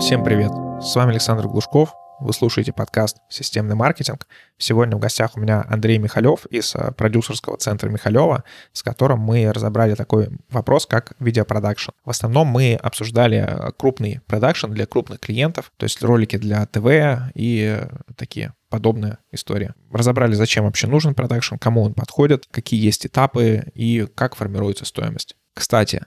Всем привет! С вами Александр Глушков. Вы слушаете подкаст «Системный маркетинг». Сегодня в гостях у меня Андрей Михалев из э, продюсерского центра Михалева, с которым мы разобрали такой вопрос, как видеопродакшн. В основном мы обсуждали э, крупный продакшн для крупных клиентов, то есть ролики для ТВ и такие подобная история. Разобрали, зачем вообще нужен продакшн, кому он подходит, какие есть этапы и как формируется стоимость. Кстати,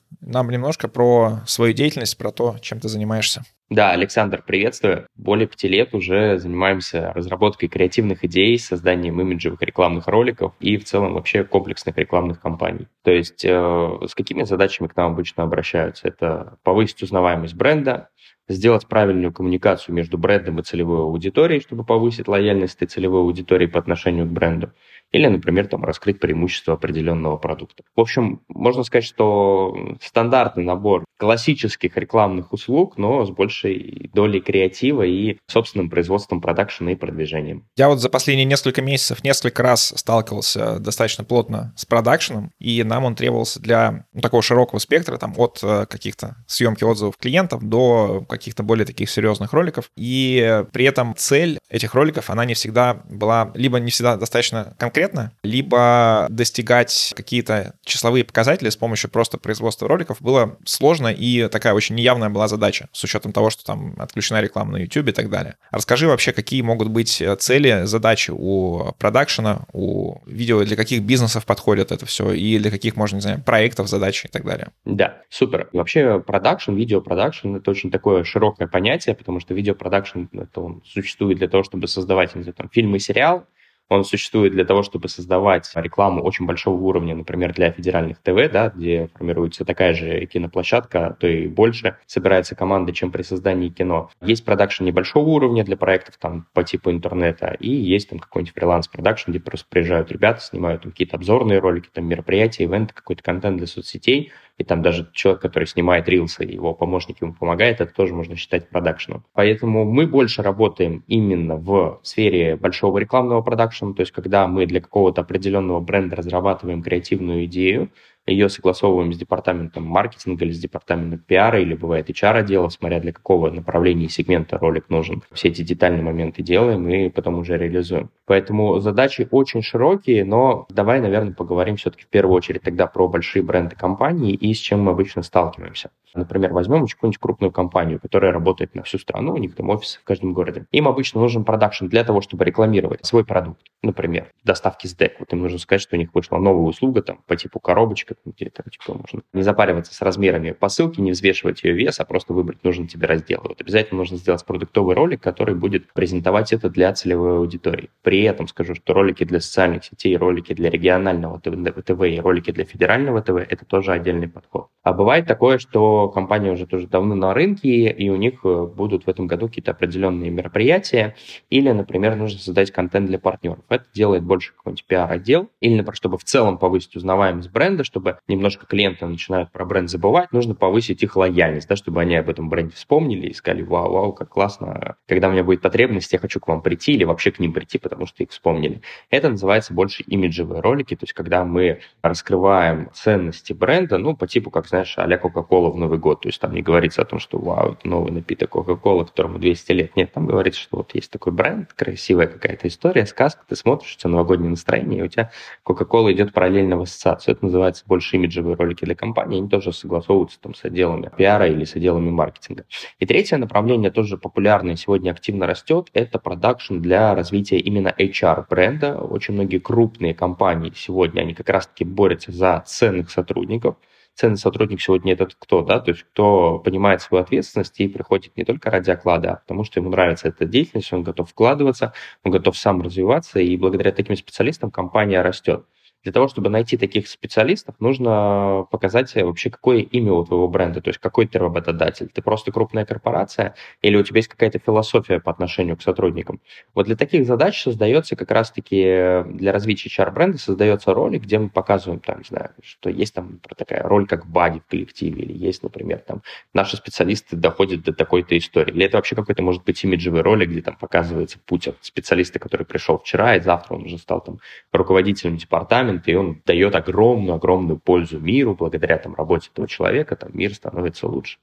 нам немножко про свою деятельность, про то, чем ты занимаешься. Да, Александр, приветствую. Более пяти лет уже занимаемся разработкой креативных идей, созданием имиджевых рекламных роликов и в целом вообще комплексных рекламных кампаний. То есть э, с какими задачами к нам обычно обращаются? Это повысить узнаваемость бренда, сделать правильную коммуникацию между брендом и целевой аудиторией, чтобы повысить лояльность этой целевой аудитории по отношению к бренду, или, например, там, раскрыть преимущество определенного продукта. В общем, можно сказать, что стандартный набор классических рекламных услуг, но с большей долей креатива и собственным производством продакшена и продвижением. Я вот за последние несколько месяцев несколько раз сталкивался достаточно плотно с продакшеном, и нам он требовался для ну, такого широкого спектра, там, от э, каких-то съемки отзывов клиентов до каких-то более таких серьезных роликов. И при этом цель этих роликов, она не всегда была, либо не всегда достаточно конкретна, либо достигать какие-то числовые показатели с помощью просто производства роликов было сложно и такая очень неявная была задача, с учетом того, что там отключена реклама на YouTube и так далее. Расскажи вообще, какие могут быть э, цели, задачи у продакшена, у видео, для каких бизнесов подходит это все, и для каких, можно, не знаю, проектов, задач и так далее. Да, супер. Вообще продакшн, видеопродакшн — это очень такое широкое понятие, потому что видеопродакшн — это он существует для того, чтобы создавать, не знаю, там, фильм и сериал, он существует для того, чтобы создавать рекламу очень большого уровня, например, для федеральных ТВ, да, где формируется такая же киноплощадка, то и больше собирается команда, чем при создании кино. Есть продакшн небольшого уровня для проектов там по типу интернета, и есть там какой-нибудь фриланс-продакшн, где просто приезжают ребята, снимают какие-то обзорные ролики, там мероприятия, ивенты, какой-то контент для соцсетей, и там даже человек, который снимает рилсы, его помощник ему помогает, это тоже можно считать продакшеном. Поэтому мы больше работаем именно в сфере большого рекламного продакшена, то есть когда мы для какого-то определенного бренда разрабатываем креативную идею, ее согласовываем с департаментом маркетинга или с департаментом пиара, или бывает HR-отдела, смотря для какого направления и сегмента ролик нужен. Все эти детальные моменты делаем и потом уже реализуем. Поэтому задачи очень широкие, но давай, наверное, поговорим все-таки в первую очередь тогда про большие бренды компании и с чем мы обычно сталкиваемся. Например, возьмем какую-нибудь крупную компанию, которая работает на всю страну, у них там офисы в каждом городе. Им обычно нужен продакшн для того, чтобы рекламировать свой продукт. Например, доставки с дек. Вот им нужно сказать, что у них вышла новая услуга там по типу коробочка, где там типа можно не запариваться с размерами посылки, не взвешивать ее вес, а просто выбрать нужный тебе раздел. Вот обязательно нужно сделать продуктовый ролик, который будет презентовать это для целевой аудитории. При этом скажу, что ролики для социальных сетей, ролики для регионального ТВ и ролики для федерального ТВ – это тоже отдельный подход. А бывает такое, что компания уже тоже давно на рынке, и у них э, будут в этом году какие-то определенные мероприятия, или, например, нужно создать контент для партнеров. Это делает больше какой-нибудь пиар-отдел, или, например, чтобы в целом повысить узнаваемость бренда, чтобы немножко клиенты начинают про бренд забывать, нужно повысить их лояльность, да, чтобы они об этом бренде вспомнили и сказали, вау, вау, как классно, когда у меня будет потребность, я хочу к вам прийти или вообще к ним прийти, потому что их вспомнили. Это называется больше имиджевые ролики, то есть когда мы раскрываем ценности бренда, ну, по типу, как знаешь, а-ля Кока-Кола в Новый год. То есть там не говорится о том, что вау, это новый напиток Кока-Кола, которому 200 лет. Нет, там говорится, что вот есть такой бренд, красивая какая-то история, сказка, ты смотришь, у тебя новогоднее настроение, и у тебя Кока-Кола идет параллельно в ассоциацию. Это называется больше имиджевые ролики для компании, они тоже согласовываются там с отделами пиара или с отделами маркетинга. И третье направление, тоже популярное, сегодня активно растет, это продакшн для развития именно HR бренда. Очень многие крупные компании сегодня, они как раз-таки борются за ценных сотрудников, ценный сотрудник сегодня этот кто, да, то есть кто понимает свою ответственность и приходит не только ради оклада, а потому что ему нравится эта деятельность, он готов вкладываться, он готов сам развиваться, и благодаря таким специалистам компания растет. Для того, чтобы найти таких специалистов, нужно показать вообще, какое имя у твоего бренда, то есть какой ты работодатель. Ты просто крупная корпорация или у тебя есть какая-то философия по отношению к сотрудникам. Вот для таких задач создается как раз-таки для развития HR-бренда создается ролик, где мы показываем, там, не знаю, что есть там такая роль, как бади в коллективе, или есть, например, там, наши специалисты доходят до такой-то истории. Или это вообще какой-то, может быть, имиджевый ролик, где там показывается путь от специалиста, который пришел вчера, и завтра он уже стал там руководителем департамента, и он дает огромную-огромную пользу миру благодаря там работе этого человека, там мир становится лучше.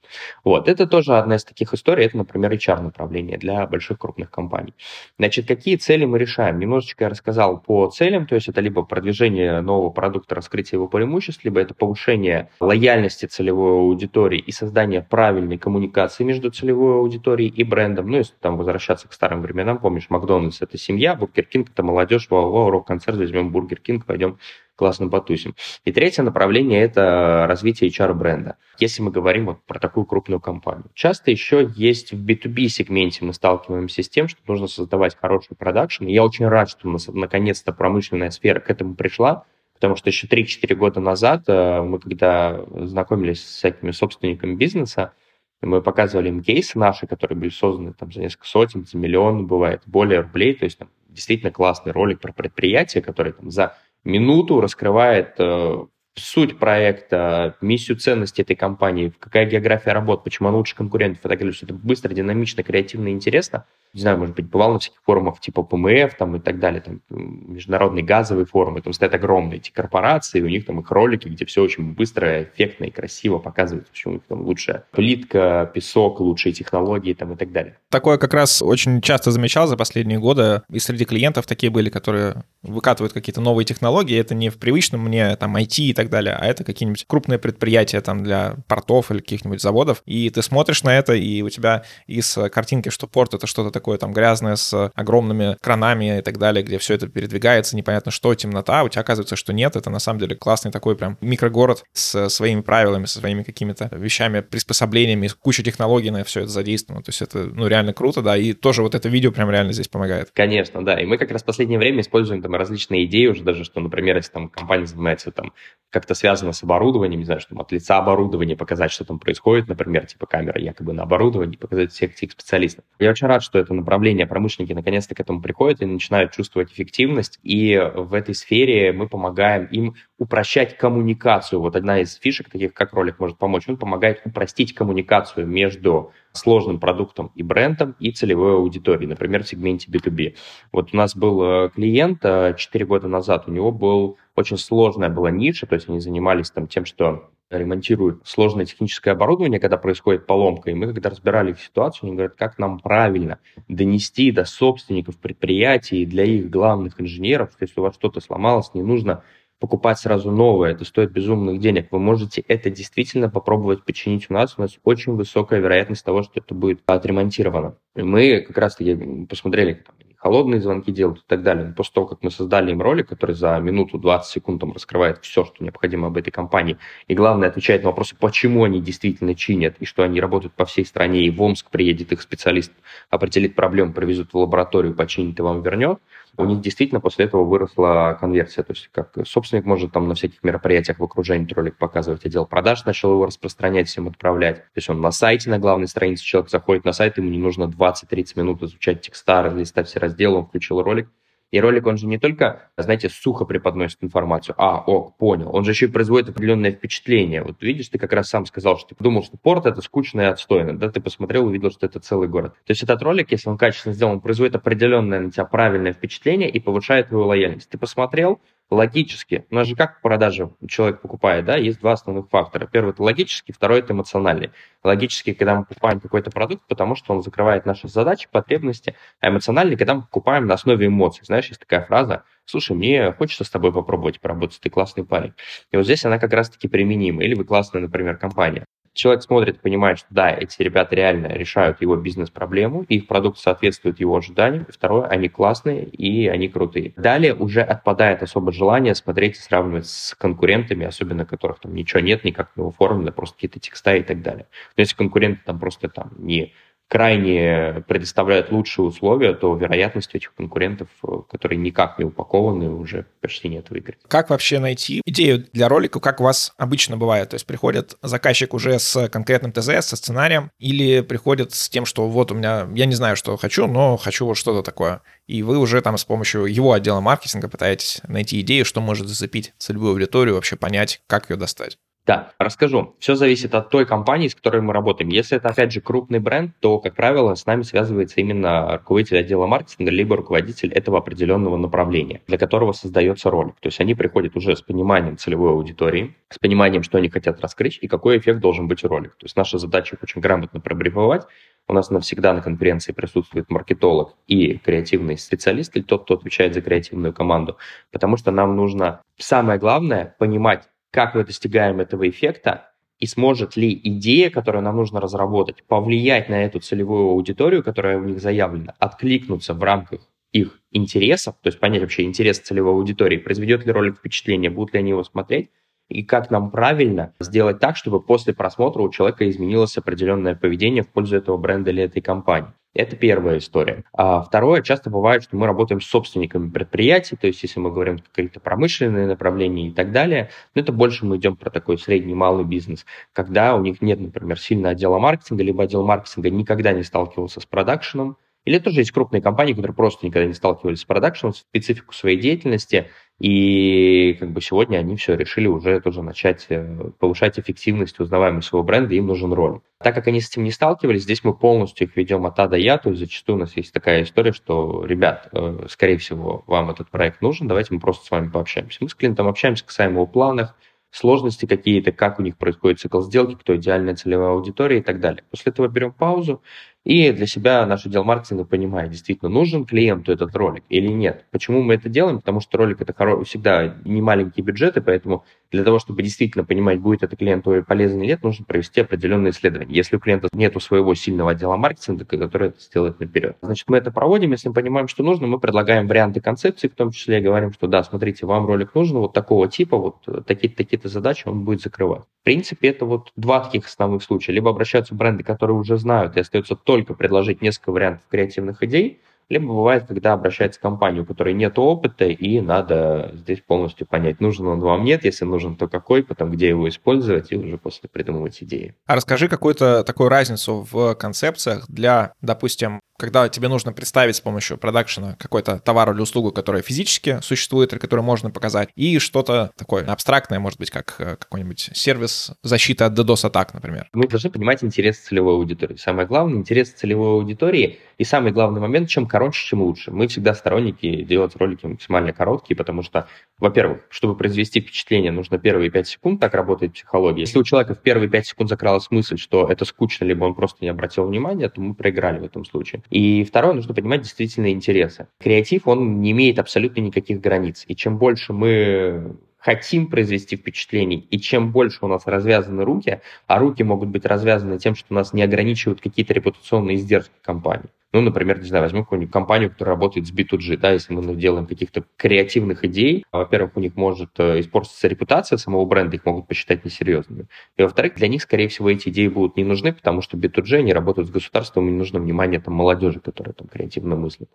Вот, это тоже одна из таких историй, это, например, HR-направление для больших крупных компаний. Значит, какие цели мы решаем? Немножечко я рассказал по целям, то есть это либо продвижение нового продукта, раскрытие его преимуществ, либо это повышение лояльности целевой аудитории и создание правильной коммуникации между целевой аудиторией и брендом. Ну, если там возвращаться к старым временам, помнишь, Макдональдс – это семья, Бургер Кинг – это молодежь, вау-вау, рок-концерт, возьмем Бургер Кинг, пойдем классно потусим. И третье направление – это развитие HR-бренда, если мы говорим вот про такую крупную компанию. Часто еще есть в B2B-сегменте мы сталкиваемся с тем, что нужно создавать хороший продакшн. И я очень рад, что у нас наконец-то промышленная сфера к этому пришла, потому что еще 3-4 года назад э, мы, когда знакомились с всякими собственниками бизнеса, мы показывали им кейсы наши, которые были созданы там, за несколько сотен, за миллион, бывает, более рублей. То есть там, действительно классный ролик про предприятие, которое там, за минуту раскрывает э, суть проекта, миссию ценности этой компании, какая география работ, почему она лучше конкурентов и так далее. Все это быстро, динамично, креативно и интересно не знаю, может быть, бывал на всяких форумах типа ПМФ там и так далее, там международные газовые форумы, там стоят огромные эти корпорации, у них там их ролики, где все очень быстро, эффектно и красиво показывают, почему у них там лучшая плитка, песок, лучшие технологии там и так далее. Такое как раз очень часто замечал за последние годы, и среди клиентов такие были, которые выкатывают какие-то новые технологии, это не в привычном мне там IT и так далее, а это какие-нибудь крупные предприятия там для портов или каких-нибудь заводов, и ты смотришь на это, и у тебя из картинки, что порт это что-то такое там грязное с огромными кранами и так далее, где все это передвигается, непонятно что, темнота, у тебя оказывается, что нет, это на самом деле классный такой прям микрогород с своими правилами, со своими какими-то вещами, приспособлениями, куча технологий на все это задействовано, то есть это, ну, реально круто, да, и тоже вот это видео прям реально здесь помогает. Конечно, да, и мы как раз в последнее время используем там различные идеи уже даже, что, например, если там компания занимается там как-то связано с оборудованием, не знаю, что там от лица оборудования показать, что там происходит, например, типа камера якобы на оборудовании, показать всех этих специалистов. Я очень рад, что это направление промышленники наконец-то к этому приходят и начинают чувствовать эффективность, и в этой сфере мы помогаем им упрощать коммуникацию. Вот одна из фишек, таких как ролик может помочь, он помогает упростить коммуникацию между сложным продуктом и брендом и целевой аудиторией, например, в сегменте B2B. Вот у нас был э, клиент 4 э, года назад, у него был очень сложная была ниша, то есть они занимались там тем, что ремонтируют сложное техническое оборудование, когда происходит поломка, и мы, когда разбирали их ситуацию, они говорят, как нам правильно донести до собственников предприятий, для их главных инженеров, что если у вас что-то сломалось, не нужно покупать сразу новое, это стоит безумных денег. Вы можете это действительно попробовать починить у нас. У нас очень высокая вероятность того, что это будет отремонтировано. И мы как раз-таки посмотрели, там, холодные звонки делают и так далее. Но после того, как мы создали им ролик, который за минуту 20 секунд там раскрывает все, что необходимо об этой компании, и главное отвечает на вопросы, почему они действительно чинят, и что они работают по всей стране, и в Омск приедет их специалист, определит проблему, привезут в лабораторию, починит и вам вернет, у них действительно после этого выросла конверсия. То есть как собственник может там на всяких мероприятиях в окружении ролик показывать, отдел продаж начал его распространять, всем отправлять. То есть он на сайте, на главной странице, человек заходит на сайт, ему не нужно 20-30 минут изучать текста, разлистать все разделы, он включил ролик, и ролик, он же не только, знаете, сухо преподносит информацию, а, ок, понял, он же еще и производит определенное впечатление. Вот видишь, ты как раз сам сказал, что ты подумал, что порт это скучно и отстойно, да, ты посмотрел, увидел, что это целый город. То есть этот ролик, если он качественно сделан, он производит определенное на тебя правильное впечатление и повышает твою лояльность. Ты посмотрел, логически, у нас же как в продаже человек покупает, да, есть два основных фактора. Первый – это логический, второй – это эмоциональный. Логический, когда мы покупаем какой-то продукт, потому что он закрывает наши задачи, потребности, а эмоциональный, когда мы покупаем на основе эмоций. Знаешь, есть такая фраза «Слушай, мне хочется с тобой попробовать поработать, ты классный парень». И вот здесь она как раз-таки применима. Или вы классная, например, компания человек смотрит понимает, что да, эти ребята реально решают его бизнес-проблему, их продукт соответствует его ожиданиям. И второе, они классные и они крутые. Далее уже отпадает особо желание смотреть и сравнивать с конкурентами, особенно которых там ничего нет, никак не оформлено, просто какие-то текста и так далее. Но если конкуренты там просто там не крайне предоставляют лучшие условия, то вероятность этих конкурентов, э, которые никак не упакованы, уже почти нет выиграть. Как вообще найти идею для ролика, как у вас обычно бывает? То есть приходит заказчик уже с конкретным ТЗ, со сценарием, или приходит с тем, что вот у меня, я не знаю, что хочу, но хочу вот что-то такое. И вы уже там с помощью его отдела маркетинга пытаетесь найти идею, что может зацепить целевую аудиторию, вообще понять, как ее достать. Да, расскажу. Все зависит от той компании, с которой мы работаем. Если это, опять же, крупный бренд, то, как правило, с нами связывается именно руководитель отдела маркетинга, либо руководитель этого определенного направления, для которого создается ролик. То есть они приходят уже с пониманием целевой аудитории, с пониманием, что они хотят раскрыть и какой эффект должен быть у ролика. То есть наша задача их очень грамотно пробрифовать. У нас навсегда на конференции присутствует маркетолог и креативный специалист, или тот, кто отвечает за креативную команду, потому что нам нужно, самое главное, понимать, как мы достигаем этого эффекта, и сможет ли идея, которую нам нужно разработать, повлиять на эту целевую аудиторию, которая у них заявлена, откликнуться в рамках их интересов, то есть понять вообще интерес целевой аудитории, произведет ли ролик впечатление, будут ли они его смотреть, и как нам правильно сделать так, чтобы после просмотра у человека изменилось определенное поведение в пользу этого бренда или этой компании. Это первая история. А второе, часто бывает, что мы работаем с собственниками предприятий, то есть если мы говорим какие-то промышленные направления и так далее, но это больше мы идем про такой средний малый бизнес, когда у них нет, например, сильного отдела маркетинга, либо отдел маркетинга никогда не сталкивался с продакшеном, или тоже есть крупные компании, которые просто никогда не сталкивались с продакшеном, специфику своей деятельности, и как бы сегодня они все решили уже тоже начать э, повышать эффективность, узнаваемость своего бренда, им нужен ролик. Так как они с этим не сталкивались, здесь мы полностью их ведем от А до Я, то есть зачастую у нас есть такая история, что, ребят, э, скорее всего, вам этот проект нужен, давайте мы просто с вами пообщаемся. Мы с клиентом общаемся, касаемо его планах, сложности какие-то, как у них происходит цикл сделки, кто идеальная целевая аудитория и так далее. После этого берем паузу, и для себя наш отдел маркетинга понимает, действительно, нужен клиенту этот ролик или нет. Почему мы это делаем? Потому что ролик это хоро... всегда не маленькие бюджеты, поэтому для того, чтобы действительно понимать, будет это клиенту полезно или нет, нужно провести определенные исследования. Если у клиента нет своего сильного отдела маркетинга, который это сделает наперед. Значит, мы это проводим, если мы понимаем, что нужно, мы предлагаем варианты концепции, в том числе говорим, что да, смотрите, вам ролик нужен вот такого типа, вот такие-то такие задачи он будет закрывать. В принципе, это вот два таких основных случая. Либо обращаются бренды, которые уже знают, и остается только предложить несколько вариантов креативных идей, либо бывает, когда обращается компания, у которой нет опыта, и надо здесь полностью понять, нужен он вам, нет, если нужен, то какой, потом где его использовать, и уже после придумывать идеи. А расскажи какую-то такую разницу в концепциях для, допустим, когда тебе нужно представить с помощью продакшена какой-то товар или услугу, которая физически существует или которую можно показать, и что-то такое абстрактное, может быть, как э, какой-нибудь сервис защиты от DDoS-атак, например. Мы должны понимать интересы целевой аудитории. Самое главное — интересы целевой аудитории, и самый главный момент — чем короче, чем лучше. Мы всегда сторонники делать ролики максимально короткие, потому что, во-первых, чтобы произвести впечатление, нужно первые 5 секунд, так работает психология. Если у человека в первые 5 секунд закралась мысль, что это скучно, либо он просто не обратил внимания, то мы проиграли в этом случае. И второе, нужно понимать действительно интересы. Креатив, он не имеет абсолютно никаких границ. И чем больше мы хотим произвести впечатление, и чем больше у нас развязаны руки, а руки могут быть развязаны тем, что нас не ограничивают какие-то репутационные издержки компании. Ну, например, не знаю, возьмем какую-нибудь компанию, которая работает с B2G, да, если мы делаем каких-то креативных идей, во-первых, у них может э, испортиться репутация самого бренда, их могут посчитать несерьезными. И, во-вторых, для них, скорее всего, эти идеи будут не нужны, потому что B2G, они работают с государством, им нужно внимание там молодежи, которая там креативно мыслит.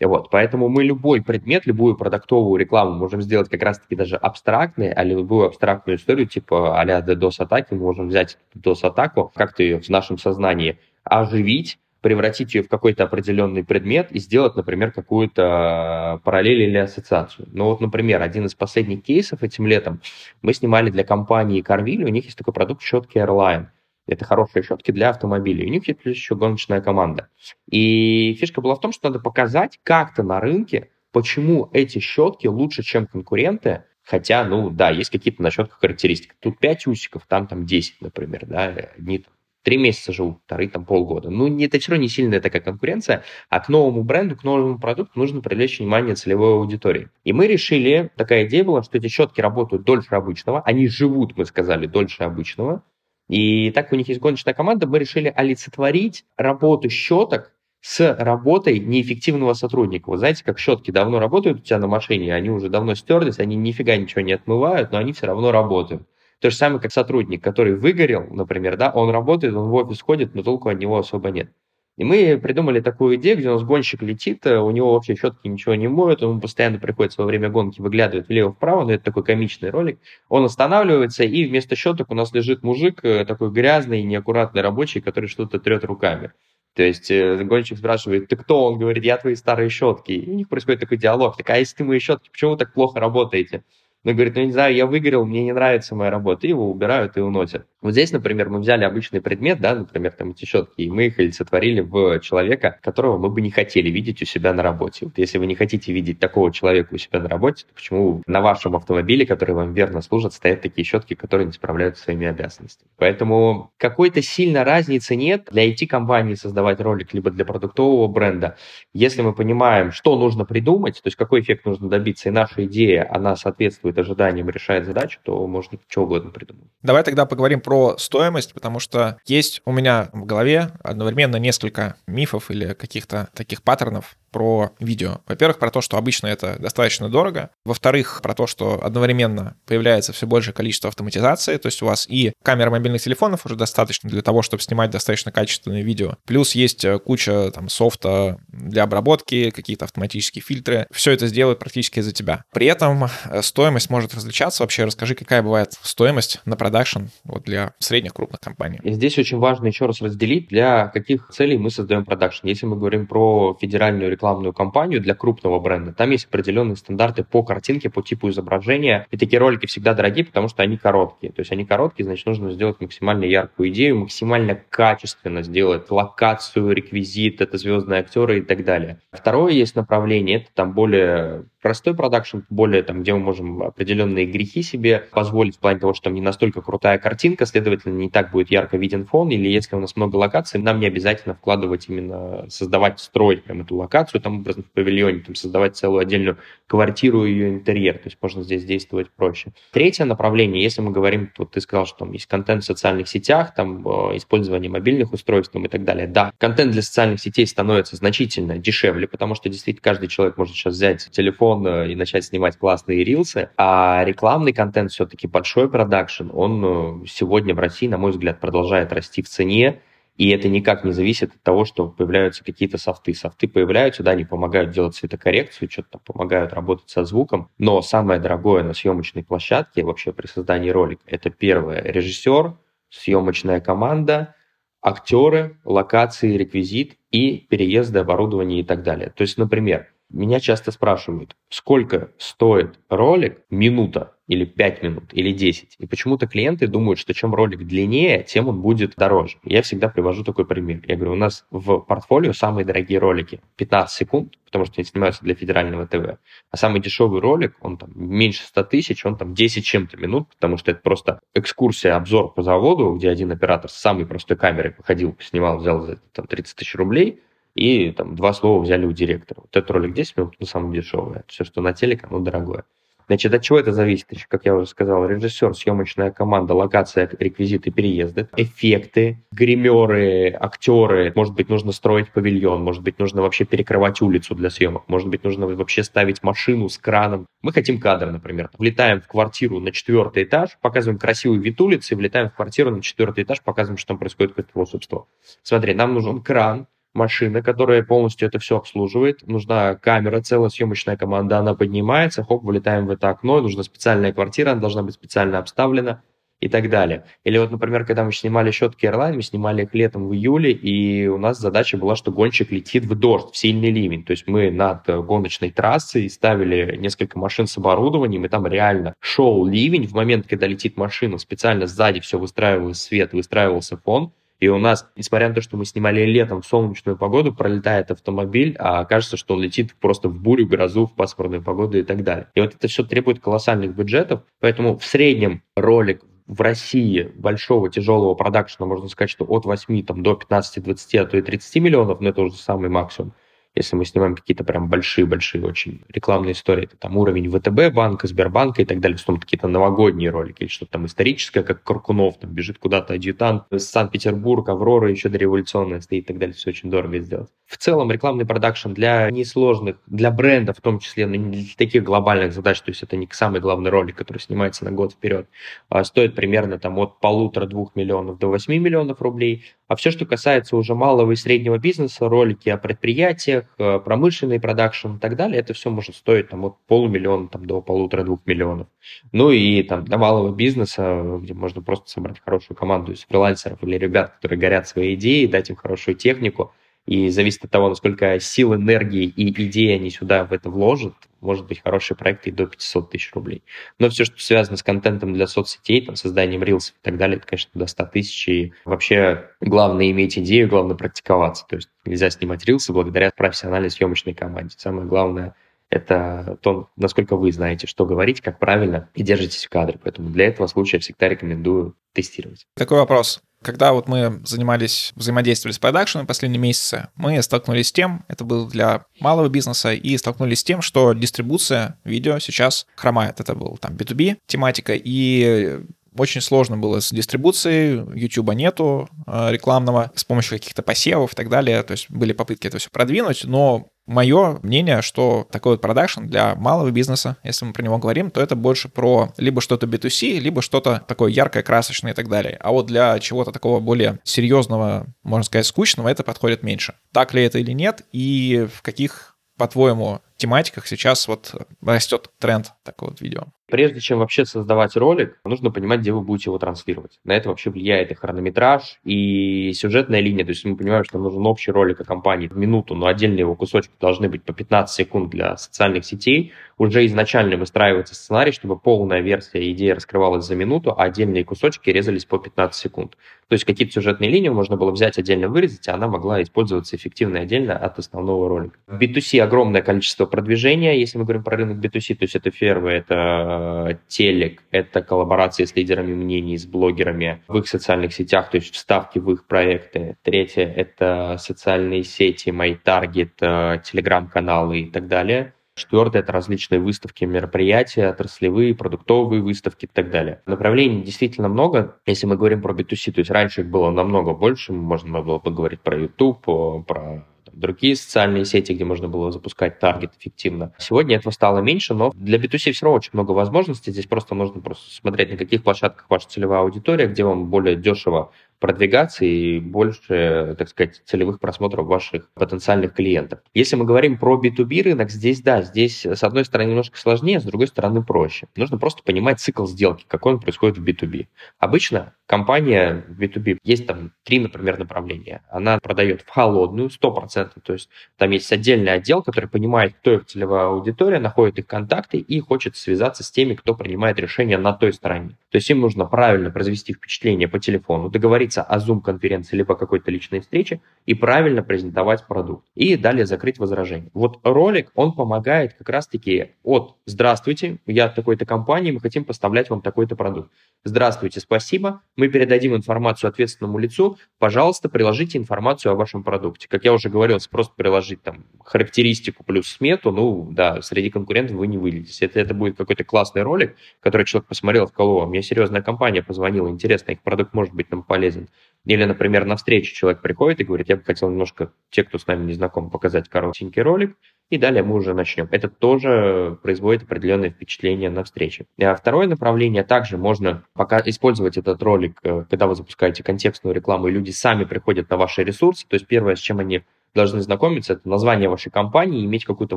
Вот, поэтому мы любой предмет, любую продуктовую рекламу можем сделать как раз-таки даже абстрактной, а любую абстрактную историю, типа а-ля DDoS-атаки, мы можем взять DDoS-атаку, как-то ее в нашем сознании оживить, превратить ее в какой-то определенный предмет и сделать, например, какую-то параллель или ассоциацию. Ну вот, например, один из последних кейсов этим летом мы снимали для компании Carville, у них есть такой продукт щетки Airline. Это хорошие щетки для автомобилей. У них есть плюс еще гоночная команда. И фишка была в том, что надо показать как-то на рынке, почему эти щетки лучше, чем конкуренты, Хотя, ну да, есть какие-то на щетках характеристики. Тут 5 усиков, там там 10, например, да, одни три месяца живут, вторые там полгода. Ну, не, это все равно не сильная такая конкуренция, а к новому бренду, к новому продукту нужно привлечь внимание целевой аудитории. И мы решили, такая идея была, что эти щетки работают дольше обычного, они живут, мы сказали, дольше обычного, и так у них есть гоночная команда, мы решили олицетворить работу щеток с работой неэффективного сотрудника. Вы знаете, как щетки давно работают у тебя на машине, они уже давно стерлись, они нифига ничего не отмывают, но они все равно работают. То же самое, как сотрудник, который выгорел, например, да, он работает, он в офис ходит, но толку от него особо нет. И мы придумали такую идею, где у нас гонщик летит, э, у него вообще щетки ничего не моют, он постоянно приходится во время гонки, выглядывает влево-вправо, но это такой комичный ролик. Он останавливается, и вместо щеток у нас лежит мужик э, такой грязный, неаккуратный рабочий, который что-то трет руками. То есть э, гонщик спрашивает, ты кто? Он говорит, я твои старые щетки. И у них происходит такой диалог. Так, а если ты мои щетки, почему вы так плохо работаете? Он говорит, ну не знаю, я выиграл, мне не нравится моя работа, и его убирают и уносят. Вот здесь, например, мы взяли обычный предмет, да, например, там эти щетки, и мы их олицетворили в человека, которого мы бы не хотели видеть у себя на работе. Вот если вы не хотите видеть такого человека у себя на работе, то почему на вашем автомобиле, который вам верно служит, стоят такие щетки, которые не справляются своими обязанностями? Поэтому какой-то сильной разницы нет для IT-компании создавать ролик, либо для продуктового бренда. Если мы понимаем, что нужно придумать, то есть какой эффект нужно добиться, и наша идея, она соответствует ожиданиям, решает задачу, то можно что угодно придумать. Давай тогда поговорим про стоимость, потому что есть у меня в голове одновременно несколько мифов или каких-то таких паттернов, про видео. Во-первых, про то, что обычно это достаточно дорого. Во-вторых, про то, что одновременно появляется все большее количество автоматизации, то есть у вас и камера мобильных телефонов уже достаточно для того, чтобы снимать достаточно качественное видео. Плюс есть э, куча там софта для обработки, какие-то автоматические фильтры. Все это сделают практически за тебя. При этом э, стоимость может различаться. Вообще расскажи, какая бывает стоимость на продакшн вот для средних крупных компаний. И здесь очень важно еще раз разделить, для каких целей мы создаем продакшн. Если мы говорим про федеральную рекламную кампанию для крупного бренда, там есть определенные стандарты по картинке, по типу изображения. И такие ролики всегда дорогие, потому что они короткие. То есть они короткие, значит, нужно сделать максимально яркую идею, максимально качественно сделать локацию, реквизит, это звездные актеры и так далее. Второе есть направление, это там более простой продакшн, более там, где мы можем определенные грехи себе позволить в плане того, что там не настолько крутая картинка, следовательно, не так будет ярко виден фон, или если у нас много локаций, нам не обязательно вкладывать именно, создавать, строить прям эту локацию, там, образно, в павильоне, там, создавать целую отдельную квартиру и ее интерьер, то есть можно здесь действовать проще. Третье направление, если мы говорим, вот ты сказал, что там есть контент в социальных сетях, там, э, использование мобильных устройств и так далее, да, контент для социальных сетей становится значительно дешевле, потому что действительно каждый человек может сейчас взять телефон, телефон и начать снимать классные рилсы, а рекламный контент все-таки большой продакшн, он э, сегодня в России, на мой взгляд, продолжает расти в цене, и это никак не зависит от того, что появляются какие-то софты. Софты появляются, да, они помогают делать цветокоррекцию, что-то помогают работать со звуком. Но самое дорогое на съемочной площадке вообще при создании ролика – это первое – режиссер, съемочная команда, актеры, локации, реквизит и переезды, оборудование и так далее. То есть, например, меня часто спрашивают, сколько стоит ролик минута или 5 минут, или 10. И почему-то клиенты думают, что чем ролик длиннее, тем он будет дороже. Я всегда привожу такой пример. Я говорю, у нас в портфолио самые дорогие ролики 15 секунд, потому что они снимаются для федерального ТВ. А самый дешевый ролик, он там меньше 100 тысяч, он там 10 чем-то минут, потому что это просто экскурсия, обзор по заводу, где один оператор с самой простой камерой походил, снимал, взял за там, 30 тысяч рублей, и там два слова взяли у директора. Вот этот ролик 10 минут, ну, самый дешевый. Все, что на телек, оно дорогое. Значит, от чего это зависит? Как я уже сказал, режиссер, съемочная команда, локация, реквизиты, переезды, эффекты, гримеры, актеры. Может быть, нужно строить павильон, может быть, нужно вообще перекрывать улицу для съемок, может быть, нужно вообще ставить машину с краном. Мы хотим кадр, например. Влетаем в квартиру на четвертый этаж, показываем красивый вид улицы, влетаем в квартиру на четвертый этаж, показываем, что там происходит какое-то волшебство. Смотри, нам нужен кран, машина, которая полностью это все обслуживает. Нужна камера, целая съемочная команда, она поднимается, хоп, вылетаем в это окно, нужна специальная квартира, она должна быть специально обставлена и так далее. Или вот, например, когда мы снимали щетки Airline, мы снимали их летом в июле, и у нас задача была, что гонщик летит в дождь, в сильный ливень. То есть мы над гоночной трассой ставили несколько машин с оборудованием, и там реально шел ливень. В момент, когда летит машина, специально сзади все выстраивался свет, выстраивался фон, и у нас, несмотря на то, что мы снимали летом в солнечную погоду, пролетает автомобиль, а кажется, что он летит просто в бурю, грозу, в пасмурную погоду и так далее. И вот это все требует колоссальных бюджетов, поэтому в среднем ролик в России большого тяжелого продакшена, можно сказать, что от 8 там, до 15, 20, а то и 30 миллионов, но это уже самый максимум. Если мы снимаем какие-то прям большие-большие очень рекламные истории, это там уровень ВТБ банка, Сбербанка и так далее, что какие-то новогодние ролики или что-то там историческое, как Каркунов, там бежит куда-то адъютант Санкт-Петербург, Аврора еще дореволюционная стоит и так далее, все очень дорого сделать. В целом рекламный продакшн для несложных, для бренда в том числе, но не для таких глобальных задач, то есть это не самый главный ролик, который снимается на год вперед, а стоит примерно там от полутора-двух миллионов до 8 миллионов рублей, а все, что касается уже малого и среднего бизнеса, ролики о предприятиях, э, промышленный продакшн и так далее, это все может стоить там, от полумиллиона там, до полутора-двух миллионов. Ну и там для малого бизнеса, где можно просто собрать хорошую команду из фрилансеров или ребят, которые горят своей идеей, дать им хорошую технику – и зависит от того, насколько сил, энергии и идеи они сюда в это вложат, может быть хороший проект и до 500 тысяч рублей. Но все, что связано с контентом для соцсетей, там, созданием рилсов и так далее, это, конечно, до 100 тысяч. И вообще главное иметь идею, главное практиковаться. То есть нельзя снимать рилсы благодаря профессиональной съемочной команде. Самое главное – это то, насколько вы знаете, что говорить, как правильно, и держитесь в кадре. Поэтому для этого случая всегда рекомендую тестировать. Такой вопрос. Когда вот мы занимались, взаимодействовали с продакшеном последние месяцы, мы столкнулись с тем, это было для малого бизнеса, и столкнулись с тем, что дистрибуция видео сейчас хромает. Это был там B2B тематика, и очень сложно было с дистрибуцией, YouTube нету э, рекламного, с помощью каких-то посевов и так далее. То есть были попытки это все продвинуть, но мое мнение, что такой вот продакшн для малого бизнеса, если мы про него говорим, то это больше про либо что-то B2C, либо что-то такое яркое, красочное и так далее. А вот для чего-то такого более серьезного, можно сказать, скучного, это подходит меньше. Так ли это или нет, и в каких, по-твоему, тематиках сейчас вот растет тренд такого вот видео? Прежде чем вообще создавать ролик, нужно понимать, где вы будете его транслировать. На это вообще влияет и хронометраж, и сюжетная линия. То есть мы понимаем, что нам нужен общий ролик о компании в минуту, но отдельные его кусочки должны быть по 15 секунд для социальных сетей. Уже изначально выстраивается сценарий, чтобы полная версия идеи раскрывалась за минуту, а отдельные кусочки резались по 15 секунд. То есть какие-то сюжетные линии можно было взять отдельно вырезать, и она могла использоваться эффективно отдельно от основного ролика. В B2C огромное количество продвижения, если мы говорим про рынок B2C, то есть это фермы, это Э, телек, это коллаборации с лидерами мнений, с блогерами в их социальных сетях, то есть вставки в их проекты. Третье – это социальные сети, MyTarget, э, телеграм-каналы и так далее. Четвертое – это различные выставки, мероприятия, отраслевые, продуктовые выставки и так далее. Направлений действительно много, если мы говорим про B2C, то есть раньше их было намного больше, можно было бы говорить про YouTube, про другие социальные сети, где можно было запускать таргет эффективно. Сегодня этого стало меньше, но для B2C все равно очень много возможностей. Здесь просто нужно просто смотреть, на каких площадках ваша целевая аудитория, где вам более дешево продвигаться и больше, так сказать, целевых просмотров ваших потенциальных клиентов. Если мы говорим про B2B рынок, здесь, да, здесь, с одной стороны, немножко сложнее, с другой стороны, проще. Нужно просто понимать цикл сделки, какой он происходит в B2B. Обычно компания в B2B, есть там три, например, направления. Она продает в холодную 100%, то есть там есть отдельный отдел, который понимает, кто их целевая аудитория, находит их контакты и хочет связаться с теми, кто принимает решения на той стороне. То есть им нужно правильно произвести впечатление по телефону, договориться о Zoom-конференции либо какой-то личной встрече и правильно презентовать продукт. И далее закрыть возражение. Вот ролик, он помогает как раз-таки от «Здравствуйте, я от такой-то компании, мы хотим поставлять вам такой-то продукт». «Здравствуйте, спасибо, мы передадим информацию ответственному лицу, пожалуйста, приложите информацию о вашем продукте». Как я уже говорил, просто приложить там характеристику плюс смету, ну да, среди конкурентов вы не вылетите. Это, это будет какой-то классный ролик, который человек посмотрел, сказал, мне серьезная компания позвонила, интересно, их продукт может быть нам полезен. Или, например, на встречу человек приходит и говорит, я бы хотел немножко, те, кто с нами не знаком, показать коротенький ролик, и далее мы уже начнем. Это тоже производит определенное впечатление на встрече. А второе направление, также можно пока использовать этот ролик, э, когда вы запускаете контекстную рекламу, и люди сами приходят на ваши ресурсы. То есть первое, с чем они должны знакомиться, это название вашей компании, иметь какую-то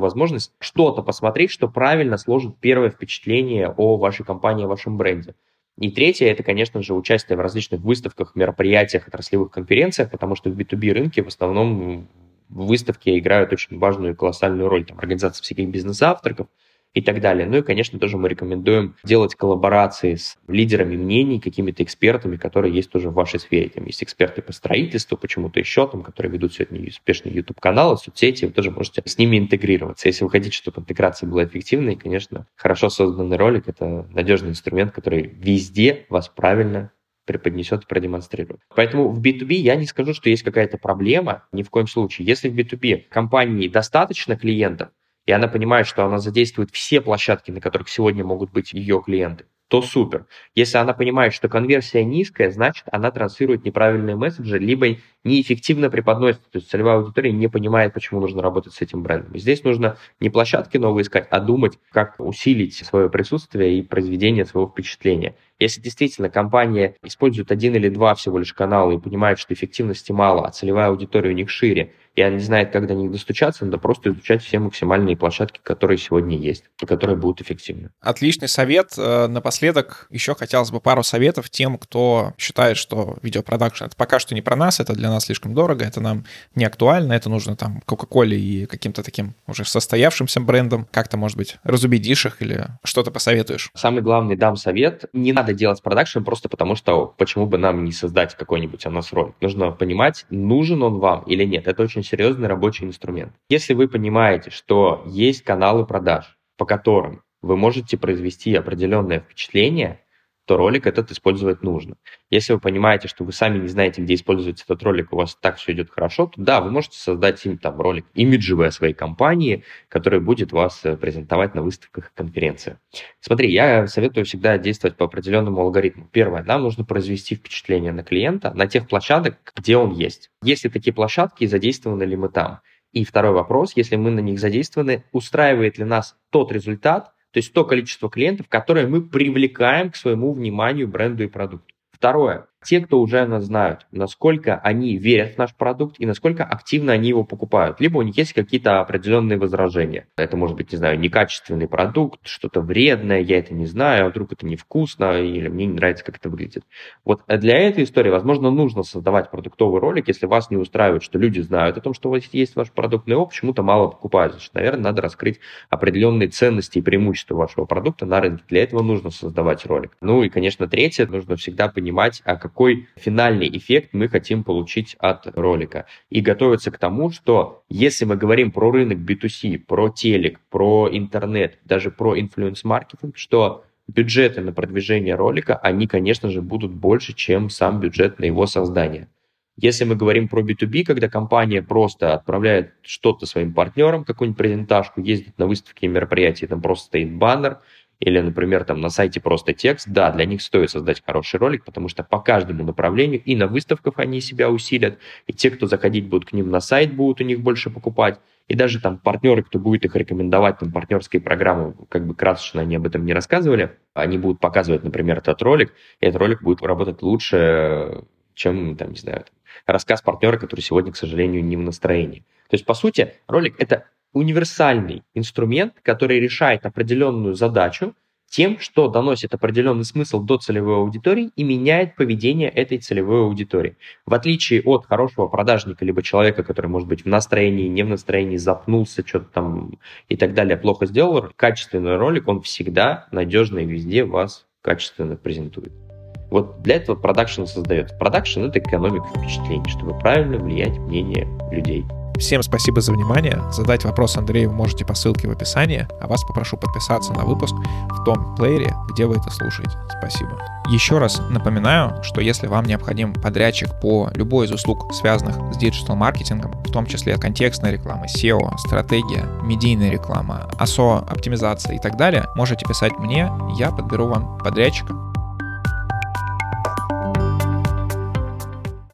возможность что-то посмотреть, что правильно сложит первое впечатление о вашей компании, о вашем бренде. И третье, это, конечно же, участие в различных выставках, мероприятиях, отраслевых конференциях, потому что в B2B рынке в основном выставки играют очень важную и колоссальную роль. Там организация всяких бизнес-завтраков, и так далее. Ну и, конечно, тоже мы рекомендуем делать коллаборации с лидерами мнений, какими-то экспертами, которые есть тоже в вашей сфере. Там есть эксперты по строительству, почему-то еще, там, которые ведут сегодня успешные YouTube-каналы, соцсети, вы тоже можете с ними интегрироваться. Если вы хотите, чтобы интеграция была эффективной, конечно, хорошо созданный ролик – это надежный инструмент, который везде вас правильно преподнесет и продемонстрирует. Поэтому в B2B я не скажу, что есть какая-то проблема, ни в коем случае. Если в B2B компании достаточно клиентов, и она понимает, что она задействует все площадки, на которых сегодня могут быть ее клиенты, то супер. Если она понимает, что конверсия низкая, значит, она транслирует неправильные месседжи, либо неэффективно преподносит. То есть целевая аудитория не понимает, почему нужно работать с этим брендом. И здесь нужно не площадки новые искать, а думать, как усилить свое присутствие и произведение своего впечатления. Если действительно компания использует один или два всего лишь канала и понимает, что эффективности мало, а целевая аудитория у них шире, и она не знает, как до них достучаться, надо просто изучать все максимальные площадки, которые сегодня есть, и которые будут эффективны. Отличный совет. Э, напоследок еще хотелось бы пару советов тем, кто считает, что видеопродакшн — это пока что не про нас, это для нас слишком дорого, это нам не актуально, это нужно там Кока-Коле и каким-то таким уже состоявшимся брендом. Как-то, может быть, разубедишь их или что-то посоветуешь? Самый главный дам совет. Не надо делать продакшн просто потому, что почему бы нам не создать какой-нибудь нас ролик. Нужно понимать, нужен он вам или нет. Это очень серьезный рабочий инструмент. Если вы понимаете, что есть каналы продаж, по которым вы можете произвести определенное впечатление, то ролик этот использовать нужно. Если вы понимаете, что вы сами не знаете, где использовать этот ролик, у вас так все идет хорошо, то да, вы можете создать им там ролик имиджевый о своей компании, который будет вас э, презентовать на выставках и конференциях. Смотри, я советую всегда действовать по определенному алгоритму. Первое, нам нужно произвести впечатление на клиента на тех площадках, где он есть. Если такие площадки, задействованы ли мы там? И второй вопрос, если мы на них задействованы, устраивает ли нас тот результат, то есть то количество клиентов, которые мы привлекаем к своему вниманию бренду и продукту. Второе. Те, кто уже нас знают, насколько они верят в наш продукт и насколько активно они его покупают. Либо у них есть какие-то определенные возражения. Это может быть, не знаю, некачественный продукт, что-то вредное, я это не знаю, а вдруг это невкусно, или мне не нравится, как это выглядит. Вот для этой истории, возможно, нужно создавать продуктовый ролик, если вас не устраивает, что люди знают о том, что у вас есть ваш продукт, но его почему-то мало покупают. Значит, наверное, надо раскрыть определенные ценности и преимущества вашего продукта на рынке. Для этого нужно создавать ролик. Ну и, конечно, третье, нужно всегда понимать, а какой финальный эффект мы хотим получить от ролика. И готовиться к тому, что если мы говорим про рынок B2C, про телек, про интернет, даже про инфлюенс-маркетинг, что бюджеты на продвижение ролика, они, конечно же, будут больше, чем сам бюджет на его создание. Если мы говорим про B2B, когда компания просто отправляет что-то своим партнерам, какую-нибудь презентажку, ездит на выставки и мероприятия, там просто стоит баннер, или, например, там на сайте просто текст, да, для них стоит создать хороший ролик, потому что по каждому направлению и на выставках они себя усилят, и те, кто заходить будут к ним на сайт, будут у них больше покупать, и даже там партнеры, кто будет их рекомендовать, там партнерские программы, как бы красочно они об этом не рассказывали, они будут показывать, например, этот ролик, и этот ролик будет работать лучше, чем, там, не знаю, рассказ партнера, который сегодня, к сожалению, не в настроении. То есть, по сути, ролик — это универсальный инструмент, который решает определенную задачу тем, что доносит определенный смысл до целевой аудитории и меняет поведение этой целевой аудитории. В отличие от хорошего продажника, либо человека, который может быть в настроении, не в настроении, запнулся, что-то там и так далее, плохо сделал, качественный ролик, он всегда надежно и везде вас качественно презентует. Вот для этого продакшн создается. Продакшн — это экономика впечатлений, чтобы правильно влиять мнение людей. Всем спасибо за внимание. Задать вопрос Андрею вы можете по ссылке в описании, а вас попрошу подписаться на выпуск в том плеере, где вы это слушаете. Спасибо. Еще раз напоминаю, что если вам необходим подрядчик по любой из услуг, связанных с диджитал-маркетингом, в том числе контекстная реклама, SEO, стратегия, медийная реклама, ASO, оптимизация и так далее, можете писать мне, я подберу вам подрядчика